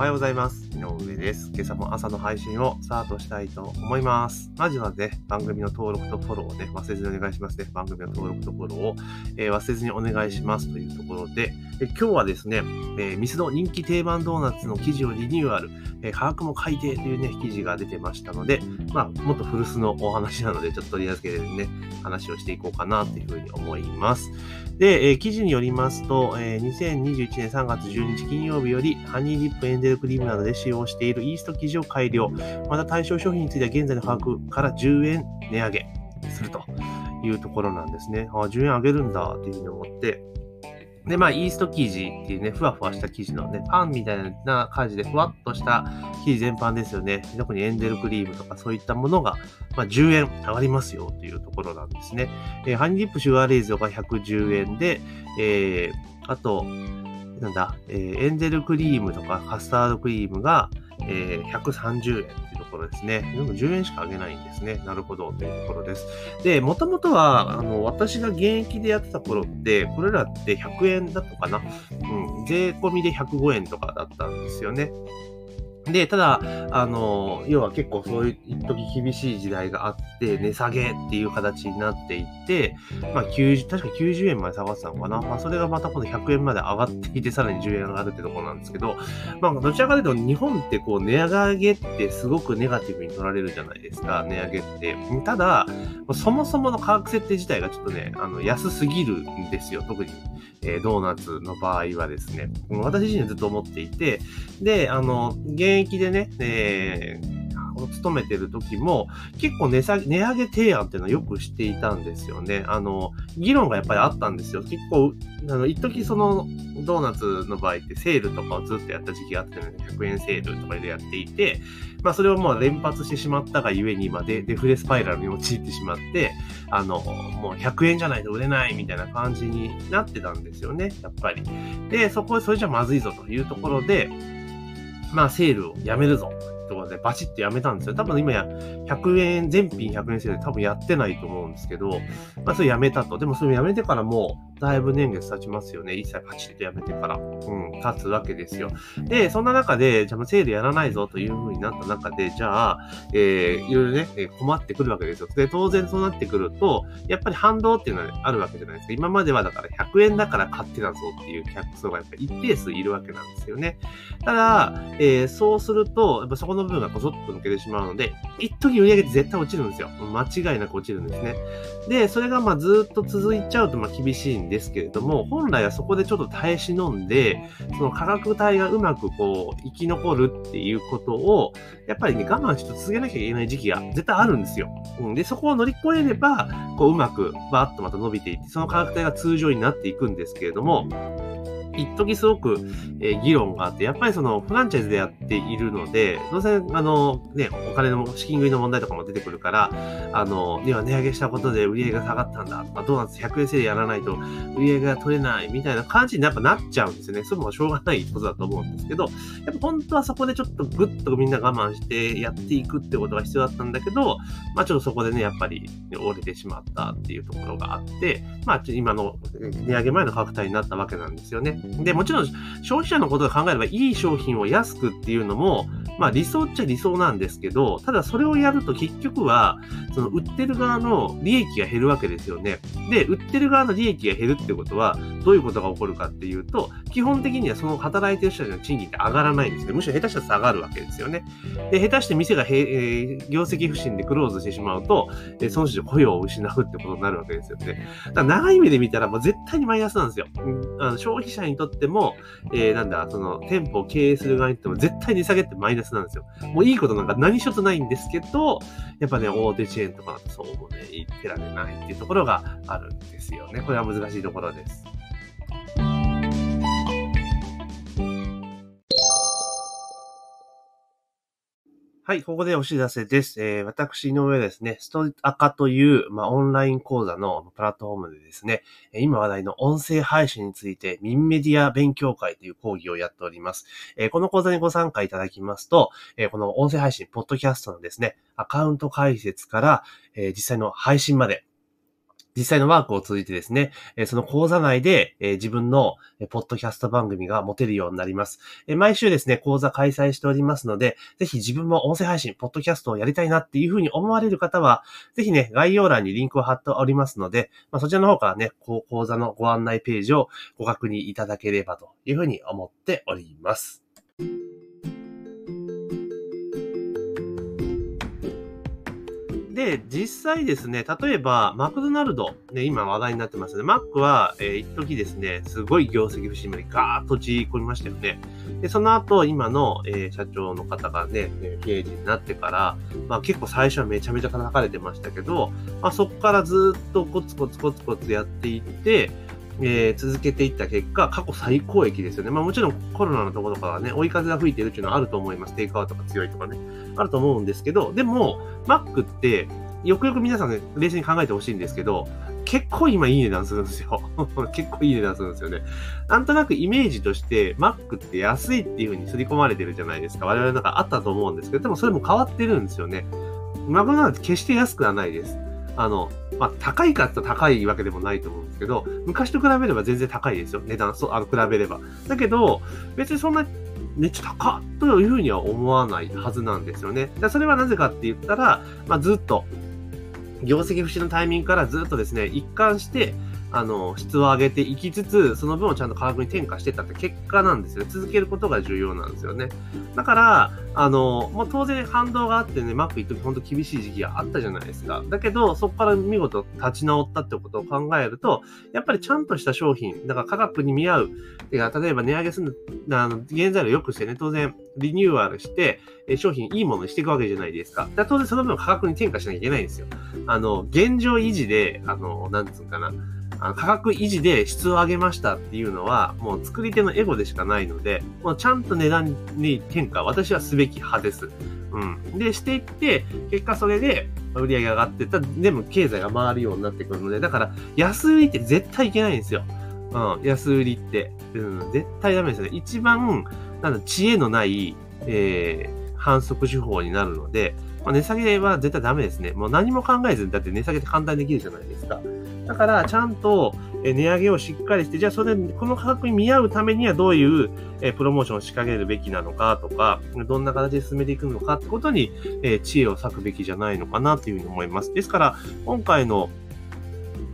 おはようございます。井上です。今朝も朝の配信をスタートしたいと思います。まずはね、番組の登録とフォローをね、忘れずにお願いしますね。番組の登録とフォローを、えー忘れずにお願いしますというところで、え今日はですね、えーミスド人気定番ドーナツの記事をリニューアル、えー価格も改定というね、記事が出てましたので、まあ、もっと古巣のお話なので、ちょっと取り預けてね、話をしていこうかなというふうに思います。で、えー記事によりますと、えー2021年3月12日金曜日より、ハニーディップエンデルクリームなどで使用しているイースト生地を改良。また対象商品については現在の価格から10円値上げするというところなんですね。あ10円上げるんだというふうに思って、で、まあ、イースト生地っていうね、ふわふわした生地のね、パンみたいな感じでふわっとした生地全般ですよね。特にエンデルクリームとかそういったものが、まあ、10円上がりますよというところなんですね。えーハニーディップシュガーレイズが110円で、えー、あと、なんだ、えーエンゼルクリームとかカスタードクリームが、えー130円っていうところですね。でも10円しか上げないんですね。なるほど、というところです。で、もともとは、あの、私が現役でやってた頃って、これらって100円だったかなうん、税込みで105円とかだったんですよね。で、ただ、あの、要は結構そういう一時厳しい時代があって、値下げっていう形になっていって、まあ90、確か90円まで下がってたのかな。まあそれがまた今度100円まで上がっていて、さらに10円上がるってところなんですけど、まあどちらかというと日本ってこう値上げってすごくネガティブに取られるじゃないですか、値上げって。ただ、そもそもの価格設定自体がちょっとね、あの、安すぎるんですよ、特に。えードーナツの場合はですね。私自身ずっと思っていて、で、あの、現役でね、えー勤めてる時も、結構値下げ、値上げ提案っていうのはよくしていたんですよね。あの、議論がやっぱりあったんですよ。結構、あの、一時その、ドーナツの場合ってセールとかをずっとやった時期があってね、100円セールとかでやっていて、まあそれをもう連発してしまったがゆえに今でデフレスパイラルに陥ってしまって、あの、もう100円じゃないと売れないみたいな感じになってたんですよね、やっぱり。で、そこでそれじゃまずいぞというところで、まあセールをやめるぞ。とでバチッとやめたんですよ。多分今や100円、全品100円セールで多分やってないと思うんですけど、まあそれやめたと。でもそれやめてからもうだいぶ年月経ちますよね。一切パチッとやめてから。うん、経つわけですよ。で、そんな中で、じゃあセールやらないぞという風になった中で、じゃあ、えー、いろいろね、困ってくるわけですよ。で、当然そうなってくると、やっぱり反動っていうのはあるわけじゃないですか。今まではだから100円だから買ってたぞっていう客層がやっぱり一定数いるわけなんですよね。ただ、えーそうすると、やっぱそこの部分がこそっと抜けてしまうので、一時売り上げって絶対落ちるんですよ。間違いなく落ちるんですね。で、それがまあずっと続いちゃうとまあ厳しいんですけれども、本来はそこでちょっと耐え忍んで、その価格帯がうまくこう生き残るっていうことを、やっぱりね、我慢して続けなきゃいけない時期が絶対あるんですよ。うん、で、そこを乗り越えれば、こううまくバーッとまた伸びていって、その価格帯が通常になっていくんですけれども、一時すごく、え議論があって、やっぱりそのフランチャイズでやっているので、どうせ、あの、ね、お金の資金繰りの問題とかも出てくるから、あの、では値上げしたことで売り上げが下がったんだとか、ドーナツ100円セールやらないと売り上げが取れないみたいな感じにやっぱなっちゃうんですよね。それもしょうがないことだと思うんですけど、やっぱ本当はそこでちょっとぐっとみんな我慢してやっていくってことが必要だったんだけど、まあちょっとそこでね、やっぱり折れてしまったっていうところがあって、まあちょ今の値上げ前の価格帯になったわけなんですよね。で、もちろん消費者のことを考えればいい商品を安くっていうのも、まあ理想っちゃ理想なんですけど、ただそれをやると結局は、その売っってる側の利益が減るわけですよね。で、売ってる側の利益が減るってことは、どういうことが起こるかっていうと、基本的にはその働いてる人たちの賃金って上がらないんですね。むしろ下手したら下がるわけですよね。で、下手して店がへ、えー業績不振でクローズしてしまうと、えーその人雇用を失うってことになるわけですよね。だから長い目で見たらもう絶対にマイナスなんですよ。あの消費者にとっても、えーなんだ、その店舗を経営する側にとっても絶対に下げってマイナスなんですよ。もういいことなんか何一つないんですけど、やっぱね、大手チェーンとかそうもね、言ってられないっていうところがあるんですよね。これは難しいところです。はい、ここでお知らせです。えー私、の上ですね、ストアカという、まあ、オンライン講座のプラットフォームでですね、今話題の音声配信について、ミンメディア勉強会という講義をやっております。えーこの講座にご参加いただきますと、えーこの音声配信、ポッドキャストのですね、アカウント解説から、え実際の配信まで、実際のワークを通じてですね、その講座内で、自分の、ポッドキャスト番組が持てるようになります。毎週ですね、講座開催しておりますので、ぜひ自分も音声配信、ポッドキャストをやりたいなっていうふうに思われる方は、ぜひね、概要欄にリンクを貼っておりますので、まあ、そちらの方からね、講座のご案内ページをご確認いただければというふうに思っております。で、実際ですね、例えば、マクドナルド、ね、今話題になってますね。マックは、えー、一時ですね、すごい業績不振までガーッと落ち込みましたよね。で、その後、今の、えー、社長の方がね、経営陣になってから、まあ結構最初はめちゃめちゃ叩かれてましたけど、まあそこからずっとコツコツコツコツやっていって、えー、続けていった結果、過去最高益ですよね。まあもちろんコロナのところとかはね、追い風が吹いてるっていうのはあると思います。テイクアウトが強いとかね。あると思うんですけど、でも、Mac って、よくよく皆さんね、冷静に考えてほしいんですけど、結構今いい値段するんですよ。結構いい値段するんですよね。なんとなくイメージとして、Mac って安いっていう風に刷り込まれてるじゃないですか。我々なんかあったと思うんですけど、でもそれも変わってるんですよね。マクドナルド決して安くはないです。あの、まあ、高いかって高いわけでもないと思うんですけど、昔と比べれば全然高いですよ。値段、そう、あの、比べれば。だけど、別にそんな、めっちゃ高というふうには思わないはずなんですよね。それはなぜかって言ったら、まあ、ずっと、業績不振のタイミングからずっとですね、一貫して、あの、質を上げていきつつ、その分をちゃんと価格に転嫁してたって結果なんですよね。続けることが重要なんですよね。だから、あの、もう当然反動があってね、マック一時本当厳しい時期があったじゃないですか。だけど、そこから見事立ち直ったってことを考えると、やっぱりちゃんとした商品、だから価格に見合う、てか例えば値上げするあの、原材料良くしてね、当然リニューアルして、商品いいものにしていくわけじゃないですか。だ当然その分価格に転嫁しなきゃいけないんですよ。あの、現状維持で、あの、なんつうかな、あの価格維持で質を上げましたっていうのは、もう作り手のエゴでしかないので、もうちゃんと値段に転嫁、私はすべき派です。うん。で、していって、結果それで売り上げ上がってたでも経済が回るようになってくるので、だから安売りって絶対いけないんですよ。うん、安売りって。うん、絶対ダメですね。一番、なんだ、知恵のない、えー、反則手法になるので、まあ、値下げは絶対ダメですね。もう何も考えずに、だって値下げって簡単にできるじゃないですか。だから、ちゃんと値上げをしっかりして、じゃあそれ、この価格に見合うためにはどういうプロモーションを仕掛けるべきなのかとか、どんな形で進めていくのかってことに知恵を割くべきじゃないのかなというふうに思います。ですから、今回の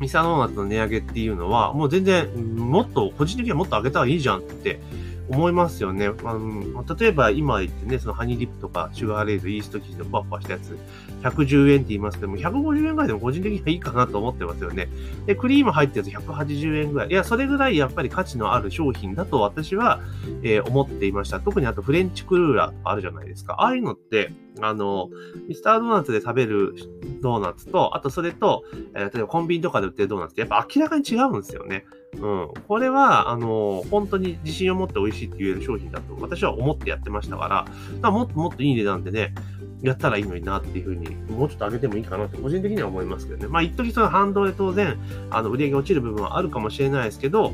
ミサノーナツの値上げっていうのは、もう全然、もっと、個人的にはもっと上げた方がいいじゃんって思いますよね。あの例えば今言ってね、そのハニーリップとかシュガーレイズ、イースト生地のふわふわしたやつ、110円って言いますけども、150円ぐらいでも個人的にはいいかなと思ってますよね。で、クリーム入ってるやつ180円ぐらい。いや、それぐらいやっぱり価値のある商品だと私は、えー、思っていました。特にあとフレンチクルーラーとかあるじゃないですか。ああいうのって、あの、ミスタードーナツで食べるドーナツと、あとそれと、えー、例えばコンビニとかで売ってるドーナツってやっぱ明らかに違うんですよね。うん。これは、あの、本当に自信を持って美味しいって言える商品だと私は思ってやってましたから、からもっともっといい値段でね、やったらいいのになっていうふうに、もうちょっと上げてもいいかなって個人的には思いますけどね。まあ、一時その反動で当然、あの、売り上げ落ちる部分はあるかもしれないですけど、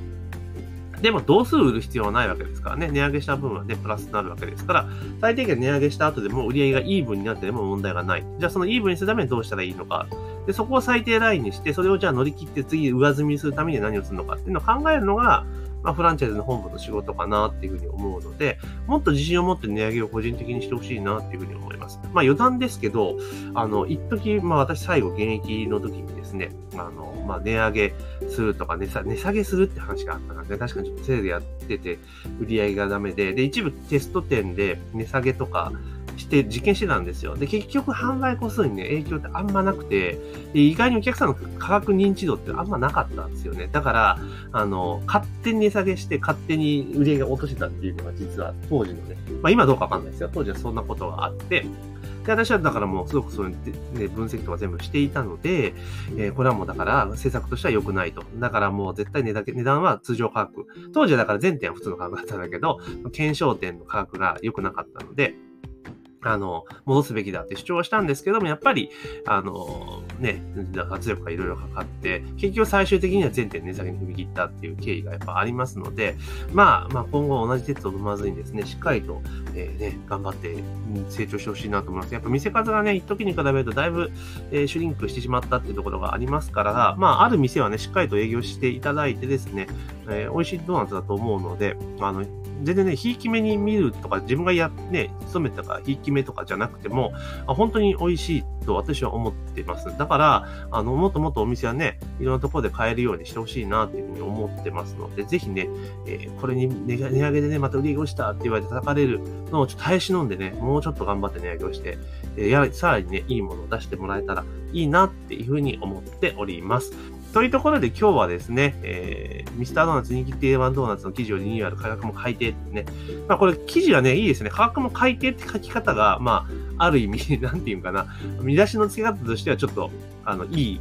でも、同数売る必要はないわけですからね。値上げした分はね、プラスになるわけですから、最低限値上げした後でも売り上げがイーブンになってでも問題がない。じゃあ、そのイーブンにするためにどうしたらいいのか。で、そこを最低ラインにして、それをじゃあ乗り切って次上積みするために何をするのかっていうのを考えるのが、まあ、フランチャイズの本部の仕事かなっていうふうに思うので、もっと自信を持って値上げを個人的にしてほしいなっていうふうに思います。まあ余談ですけど、あの、一時、まあ私最後現役の時にですね、あの、まあ値上げするとか値下値下げするって話があったので、確かにちょっとセールやってて売り上げがダメで、で、一部テスト店で値下げとか、して実験してたんですよ。で、結局販売個数にね、影響ってあんまなくて、意外にお客さんの価格認知度ってあんまなかったんですよね。だから、あの、勝手に値下げして勝手に売り上げを落としてたっていうのが実は当時のね、まあ今どうかわかんないですよ。当時はそんなことがあって、で、私はだからもうすごくそういう、ね、分析とか全部していたので、えー、これはもうだから政策としては良くないと。だからもう絶対値段値段は通常価格。当時はだから全店は普通の価格だったんだけど、検証店の価格が良くなかったので、あの、戻すべきだって主張はしたんですけども、やっぱり、あの、ね、圧力がいろいろかかって、結局最終的には全店値下げに踏み切ったっていう経緯がやっぱありますので、まあ、まあ今後同じ鉄を飲まずにですね、しっかりと、えー、ね、頑張って成長してほしいなと思います。やっぱ見せ方がね、一時に比べるとだいぶ、えー、シュリンクしてしまったっていうところがありますから、まあ、ある店はね、しっかりと営業していただいてですね、えー、美味しいドーナツだと思うので、あの、全然ね、ひいき目に見るとか、自分がや、ね、勤めたか、ひいき目とかじゃなくても、本当に美味しいと私は思ってます。だから、あの、もっともっとお店はね、いろんなところで買えるようにしてほしいなっていうふうに思ってますので、ぜひね、えー、これに値上げでね、また売り上げ落ちたって言われて叩かれるのをちょっと耐え忍んでね、もうちょっと頑張って値上げをして、えー、やさらにね、いいものを出してもらえたらいいなっていうふうに思っております。というところで今日はですね、えー、ミスタードーナツ人気定番ドーナツの記事をリニューアル、価格も改定ってね。まあこれ記事はね、いいですね。価格も改定って書き方が、まあ、ある意味、なんていうかな、見出しの付け方としてはちょっと、あの、いい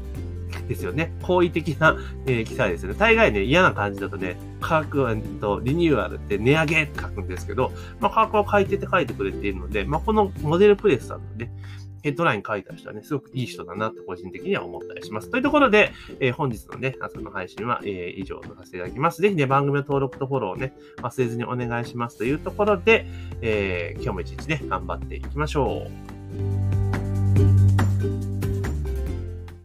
ですよね。好意的な、えー、記載ですね。大概ね、嫌な感じだとね、価格は、と、リニューアルって値上げって書くんですけど、まあ、価格を改定って書いてくれているので、まあ、このモデルプレスさんのね、ヘッドライン書いた人はね、すごくいい人だなって個人的には思ったりします。というところで、えー、本日のね、朝の配信は、えー、以上とさせていただきます。ぜひね、番組の登録とフォローをね、忘れずにお願いしますというところで、えー、今日も一日ね、頑張っていきましょう。